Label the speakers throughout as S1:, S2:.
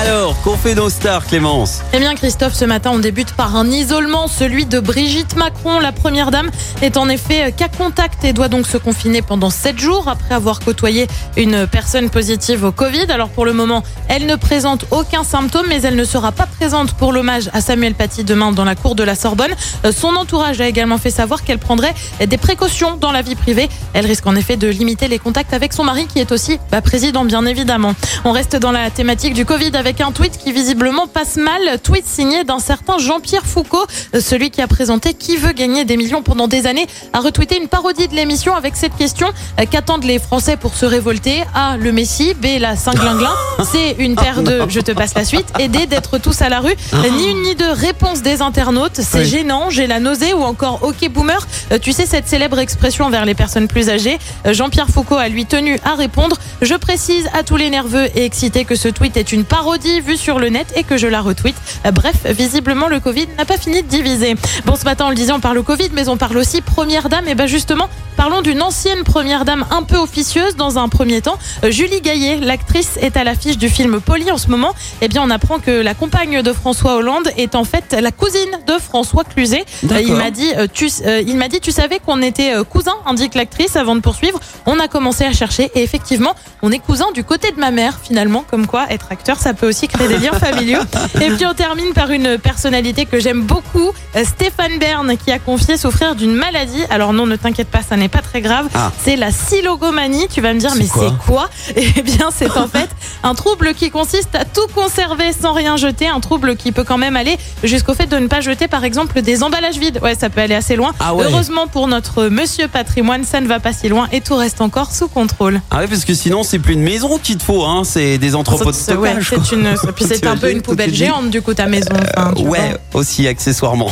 S1: Alors, qu'ont fait nos stars, Clémence?
S2: Eh bien Christophe, ce matin on débute par un isolement, celui de Brigitte Macron. La première dame est en effet cas contact et doit donc se confiner pendant 7 jours après avoir côtoyé une personne positive au Covid. Alors pour le moment, elle ne présente aucun symptôme mais elle ne sera pas présente pour l'hommage à Samuel Paty demain dans la cour de la Sorbonne. Euh, Son entourage a également fait savoir qu'elle prendrait des précautions dans la vie privée. Elle risque en effet de limiter les contacts avec son mari qui est aussi bah, président bien évidemment. On reste dans la thématique du Covid avec un tweet qui visiblement passe mal. Tweet signé d'un certain Jean-Pierre Foucault, euh, celui qui a présenté Qui veut gagner des millions pendant des années, a retweeté une parodie de l'émission avec cette question euh, Qu'attendent les Français pour se révolter? A. Le Messi, B. La Saint-Glinglin, C. Une paire de Je te passe la suite et D. D'être tous à la rue. Euh, Ni une ni deux réponses des internautes. C'est
S1: Oui.
S2: gênant, j'ai la nausée ou encore OK boomer. Euh, Tu sais cette célèbre expression vers les personnes plus âgées. Jean-Pierre Foucault a lui tenu à répondre. Je précise à tous les nerveux et excités que ce tweet est une parodie vue sur le net et que je la retweet. Euh, Bref, visiblement le Covid n'a pas fini de diviser. Bon, ce matin on le disait, on parle Covid, mais on parle aussi première dame. Et ben justement, parlons d'une ancienne première dame un peu officieuse dans un premier temps. Euh, Julie Gaillet, l'actrice, est à l'affiche du film Polly en ce moment. Eh bien, on apprend que la compagne de François Hollande est en fait la cousine de François Cluzet. Euh, il m'a dit, euh, tu, il m'a dit, tu savais qu'on était cousins, indique l'actrice avant de poursuivre. On a commencé à chercher et effectivement, on est cousins du côté de ma mère finalement. Comme quoi, être acteur, ça peut aussi créer des liens familiaux. Et puis on termine par une personnalité que j'aime beaucoup, Stéphane Bern, qui a confié souffrir d'une maladie. Alors non, ne t'inquiète pas, ça n'est pas très grave.
S1: Ah.
S2: C'est la silogomanie. Tu vas me dire, mais c'est quoi Eh bien, c'est en fait un trouble qui consiste à tout conserver sans rien jeter. Un trouble qui peut quand même aller jusqu'au fait de ne pas jeter, par exemple, des emballages vides. Ouais, ça peut aller assez loin.
S1: Ah ouais.
S2: Heureusement pour notre monsieur patrimoine, ça ne va pas si loin et tout reste encore sous contrôle.
S1: Ah ouais, parce que sinon, c'est plus une maison qu'il te faut, hein. C'est des entrepôts de
S2: ouais,
S1: stockage.
S2: c'est une, puis c'est un peu une poubelle géante du coup ta maison. Enfin,
S1: Ouais, aussi accessoirement.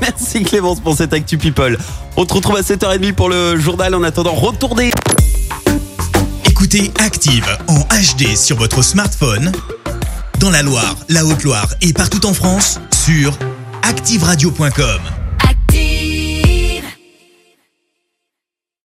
S1: Merci Clémence pour cette Actu People. On te retrouve à 7h30 pour le journal. En attendant, retournez.
S3: Écoutez Active en HD sur votre smartphone, dans la Loire, la Haute-Loire et partout en France, sur activeradio.com.